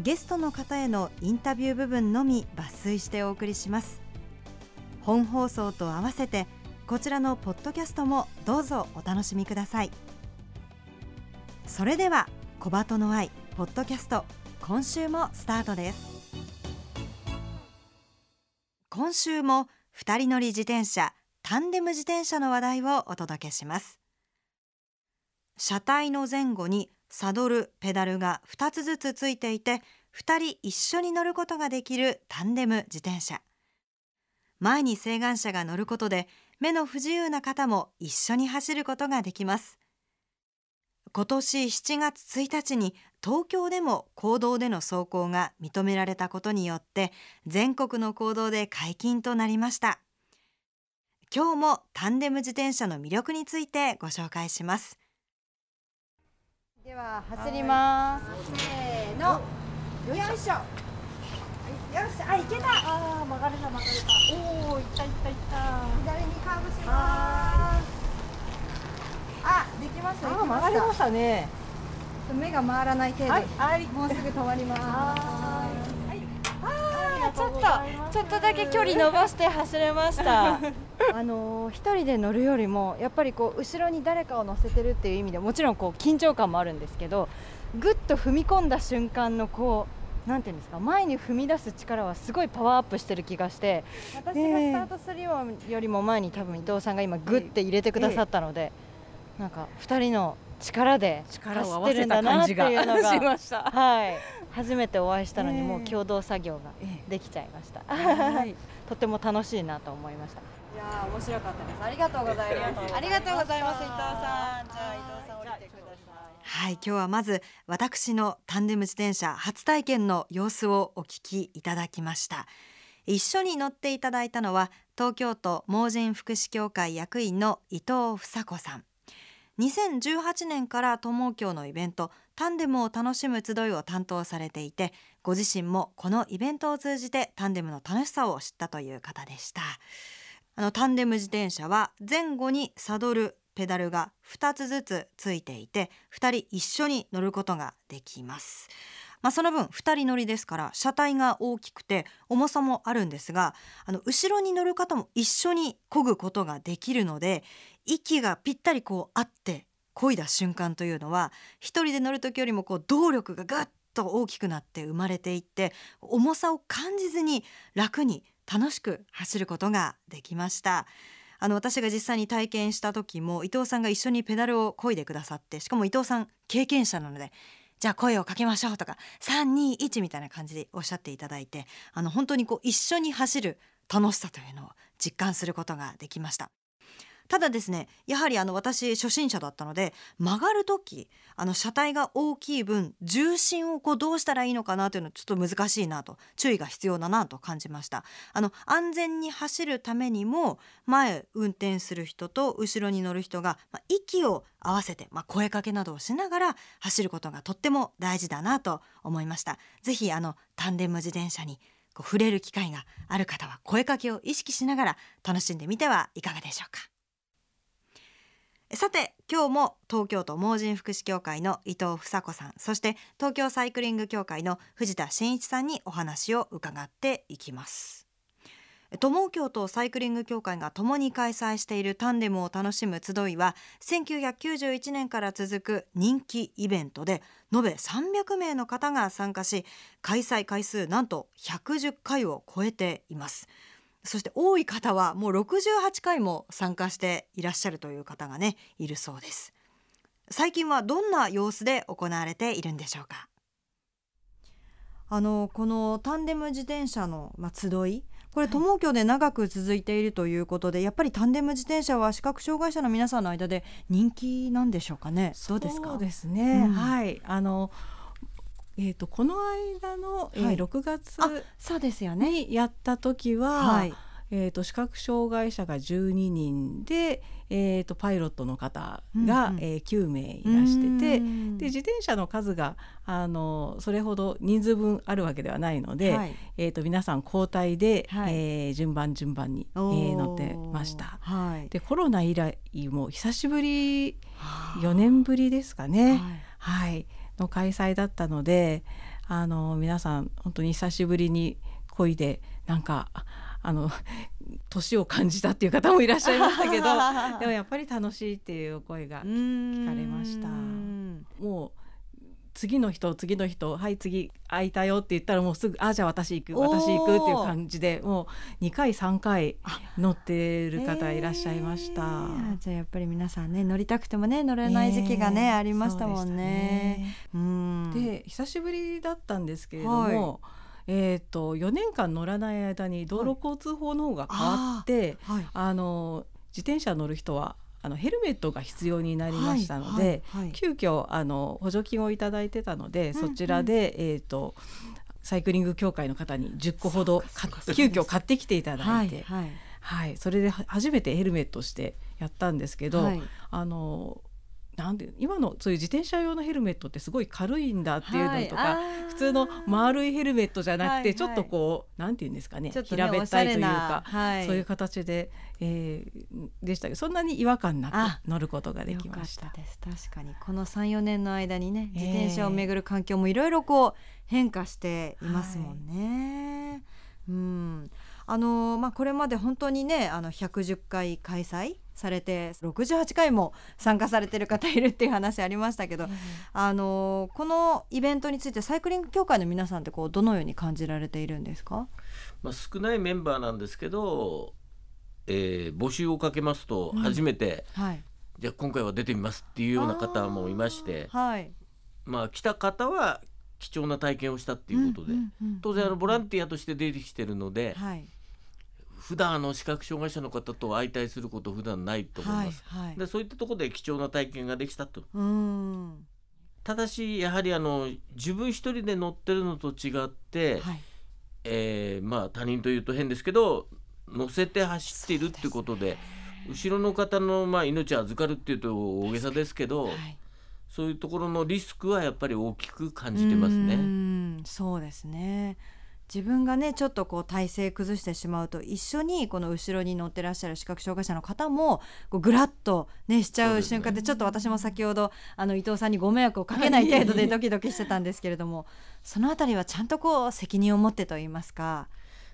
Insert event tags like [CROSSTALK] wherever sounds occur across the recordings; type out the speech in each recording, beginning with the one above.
ゲストの方へのインタビュー部分のみ抜粋してお送りします。本放送と合わせてこちらのポッドキャストもどうぞお楽しみください。それでは小鳩の愛ポッドキャスト今週もスタートです。今週も二人乗り自転車タンデム自転車の話題をお届けします。車体の前後にサドルペダルが2つずつついていて2人一緒に乗ることができるタンデム自転車。前に晴眼者が乗ることで目の不自由な方も一緒に走ることができます。今年7月1日に東京でも公道での走行が認められたことによって全国の公道で解禁となりました。今日もタンデム自転車の魅力についてご紹介します。では走ります。せーの。よいしょ。よしあ行けた。あー曲がれた曲がれた。おお行った行った行った。左にカーブします。あできました曲がりましたね。目が回らない程度、はいはい。もうすぐ止まりますとちょっとだけ距離伸ばして走れました。[LAUGHS] あのー一人で乗るよりもやっぱりこう後ろに誰かを乗せてるっていう意味でもちろんこう緊張感もあるんですけど、ぐっと踏み込んだ瞬間のこうなんていうんですか前に踏み出す力はすごいパワーアップしてる気がして、私がスタートするよりも前に多分伊藤さんが今ぐって入れてくださったので、なんか二人の力で力を合走ってるわせたんだなって感じがいうのがしました。[LAUGHS] はい、初めてお会いしたのに、ええもう共同作業がえできちゃいました。はい。[LAUGHS] とても楽しいなと思いました。いやー面白かったです。ありがとうございます。ありがとうございます伊藤さん。じゃあ伊藤さん降りてください。はい今日はまず私のタンデム自転車初体験の様子をお聞きいただきました。一緒に乗っていただいたのは東京都盲人福祉協会役員の伊藤房子さん2018年から友京のイベントタンデムを楽しむ集いを担当されていてご自身もこのイベントを通じてタンデムの楽しさを知ったという方でしたあのタンデム自転車は前後にサドルペダルが2つずつついていて2人一緒に乗ることができます。まあ、その分2人乗りですから車体が大きくて重さもあるんですがあの後ろに乗る方も一緒に漕ぐことができるので息がぴったりこう合って漕いだ瞬間というのは一人で乗る時よりもこう動力がぐっと大きくなって生まれていって重さを感じずに楽に楽しく走ることができました。あの私が実際に体験した時も伊藤さんが一緒にペダルを漕いでくださってしかも伊藤さん経験者なのでじゃあ声をかけましょうとか321みたいな感じでおっしゃっていただいてあの本当にこう一緒に走る楽しさというのを実感することができました。ただですねやはりあの私初心者だったので曲がる時あの車体が大きい分重心をこうどうしたらいいのかなというのはちょっと難しいなと注意が必要だなと感じました。あの安全に走るためにも前運転する人と後ろに乗る人が、ま、息を合わせて、まあ、声かけなどをしながら走ることがとっても大事だなと思いました。ぜひあのタンデム自転車にこう触れる機会がある方は声かけを意識しながら楽しんでみてはいかがでしょうか。さて今日も東京都盲人福祉協会の伊藤房子さんそして東京サイクリング協会の藤田真一さんにお話を伺っていきます。友京とサイクリング協会が共に開催しているタンデムを楽しむ集いは1991年から続く人気イベントで延べ300名の方が参加し開催回数なんと110回を超えています。そして多い方はもう68回も参加していらっしゃるという方がねいるそうです。最近はどんな様子で行われているんでしょうか？あのこのタンデム自転車の、まあ、集いこれ友京で長く続いているということで、やっぱりタンデム自転車は視覚障害者の皆さんの間で人気なんでしょうかね？どうですか？そうですね、うん。はい。あのえー、とこの間の、えーはい。6月あそうですよね。にやった時は、はい。えー、と視覚障害者が12人で、えー、とパイロットの方うんが、うん。えー9名いらしてて、うん。で自転車の数があのそれほど人数分あるわけではないので、はい。えー、と皆さん交代で、はい。えー順番順番に、えおー。ー乗ってました。はい。でコロナ以来も久しぶりはあ。4年ぶりですかね、はい。はい、の開催だったのであの皆さん本当に久しぶりに漕いでなんかあの年を感じたっていう方もいらっしゃいましたけど [LAUGHS] でもやっぱり楽しいっていうお声が聞かれました次の人次の人はい次空いたよって言ったらもうすぐあじゃあ私行く私行くっていう感じでもう2回3回乗ってる方いらっしゃいました。えー。じゃあやっぱり皆さんね乗りたくてもね乗れない時期がね、ねえ。ありましたもんね。うん。で久しぶりだったんですけれども、えー、と4年間乗らない間に道路交通法の方が変わって、はい。あの自転車乗る人はあのヘルメットが必要になりましたので、はいはい急遽あの補助金をいただいてたので、うんそちらで、えー、とサイクリング協会の方に10個ほど急遽買ってきていただはいいて、はい。はい。それでは初めてヘルメットしてやったんですけど、はい。あのなんで今のそういう自転車用のヘルメットってすごい軽いんだっていうのとか、はい普通の丸いヘルメットじゃなくて、はいはい。ちょっとこうなんていうんですかねね平べったいというか、はい。そういう形で、えーでしたけどそんなに違和感なあく乗ることができました。たです。確かにこの34年の間にねええ自転車をめぐる環境もいろいろこう変化していますもんね。うんあのまあ、これまで本当にねあの110回開催されて68回も参加されてる方いるっていう話ありましたけど、あのこのイベントについてサイクリング協会の皆さんってこうどのように感じられているんですか？まあ、少ないメンバーなんですけど、えー募集をかけますとうん。初めて、はい、じゃあ今回は出てみますっていうような方もいましてはい、まあ来た方は貴重な体験をしたっていうことで、んんうん。当然あのボランティアとして出てきてるので、はい普段あの視覚障害者の方と相対すること普段ないと思います。はいはい。でそういったところで貴重な体験ができたと。うん。ただしやはりあの自分一人で乗ってるのと違って、はい。えーまあ他人というと変ですけど乗せて走っているっていうことで後ろの方のまあ命を預かるっていうと大げさですけど、はい。そういうところのリスクはやっぱり大きく感じてますうね。んそうですね自分がねちょっとこう体勢崩してしまうと一緒にこの後ろに乗ってらっしゃる視覚障害者の方もこうぐらっとねしちゃう瞬間でちょっと私も先ほどあの伊藤さんにご迷惑をかけない程度で [LAUGHS] ドキドキしてたんですけれどもそのあたりはちゃんとこう責任を持ってと言いますか。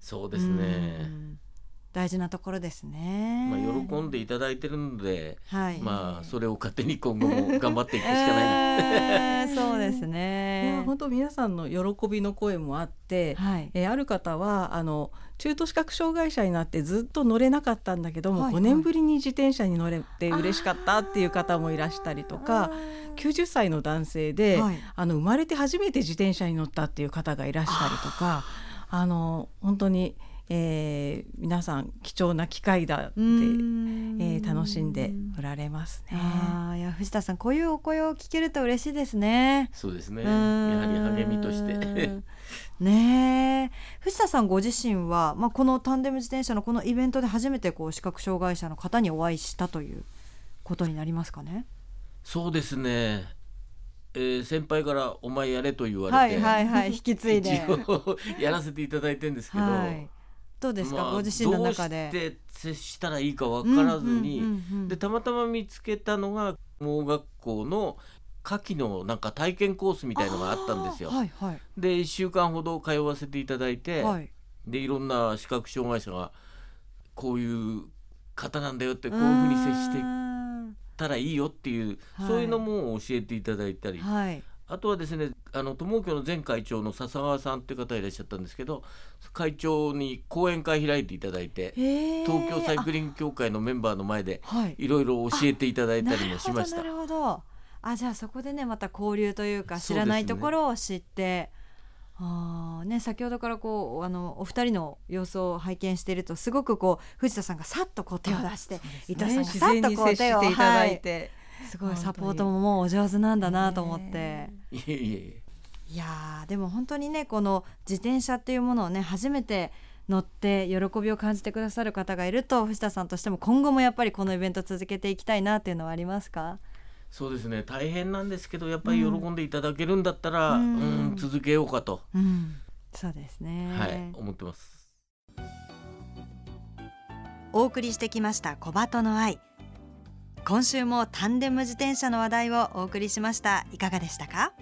そうですね。うん大事なところですね。まあ喜んでいただいてるので、はいまあそれを勝手に今後も頑張っていくしかない。え [LAUGHS] ーそうですいやね。本当皆さんの喜びの声もあって、はい。えーある方はあの中途視覚障害者になってずっと乗れなかったんだけども、はい5年ぶりに自転車に乗れて嬉しかったっていう方もいらしたりとか90歳の男性で、はいあの生まれて初めて自転車に乗ったっていう方がいらしたりとかあの本当に、えー皆さん貴重な機会だって、えー楽しんでおられますね。ああいや藤田さんこういうお声を聞けると嬉しいですね。そうですね。うやはり励みとして。[LAUGHS] ねえ藤田さんご自身は、まあ、このタンデム自転車のこのイベントで初めてこう視覚障害者の方にお会いしたということになりますかね？そうですね。えー先輩からお前やれと言われて、はいはいはい引き継いで。[LAUGHS] 一応やらせていただいてるんですけど、はい、どうですか、まあご自身の中で。どうして接したらいいか分からずに、うんうんうんうんでたまたま見つけたのが盲学校の夏季のなんか体験コースみたいのがあったんですよ。はいはい。で1週間ほど通わせていただいて、はい。でいろんな視覚障害者がこういう方なんだよってこういうふうに接してたらいいよっていう、はい。そういうのも教えていただいたり、はいあとはですねあの友協の前会長の笹川さんって方いらっしゃったんですけど会長に講演会開いていただいて東京サイクリング協会のメンバーの前ではい。いろいろ教えていただいたりもしました。な。るほどあじゃあそこでねまた交流というか知らないところを知って、あーね先ほどからこうあのお二人の様子を拝見しているとすごくこう藤田さんがさっとこう手を出して伊藤さんが自さっとこう手をしていただいはて、いすごいサポートももうお上手なんだなと思って。ねいえいえ。いやーでも本当にねこの自転車っていうものをね初めて乗って喜びを感じてくださる方がいると藤田さんとしても今後もやっぱりこのイベント続けていきたいなっていうのはありますか？そうですね大変なんですけどやっぱり喜んでいただけるんだったら、ううんん続けようかと、うん。そうですね。はい、思ってます。お送りしてきました小鳩の愛今週もタンデム自転車の話題をお送りしました。いかがでしたか？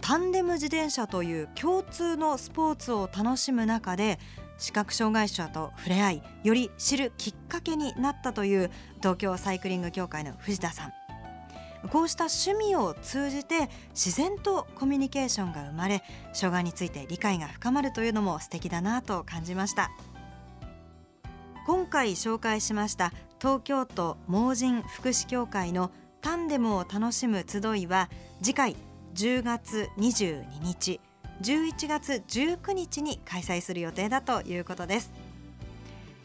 タンデム自転車という共通のスポーツを楽しむ中で視覚障害者と触れ合いより知るきっかけになったという東京サイクリング協会の藤田さん。こうした趣味を通じて自然とコミュニケーションが生まれ障害について理解が深まるというのも素敵だなと感じました。今回紹介しました東京都盲人福祉協会のタンデムを楽しむ集いは次回10月22日11月19日に開催する予定だということです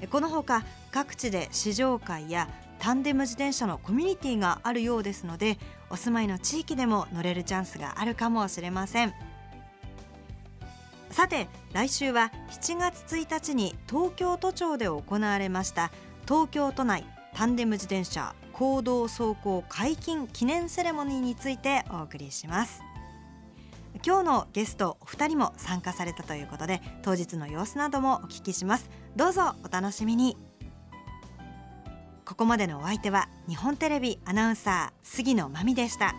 このほか各地で試乗会やタンデム自転車のコミュニティがあるようですのでお住まいの地域でも乗れるチャンスがあるかもしれませんさて来週は7月1日に東京都庁で行われました東京都内タンデム自転車公道走行解禁記念セレモニーについてお送りします。今日のゲストお二人も参加されたということで当日の様子などもお聞きします。どうぞお楽しみに。ここまでのお相手は日本テレビアナウンサー杉野真美でした。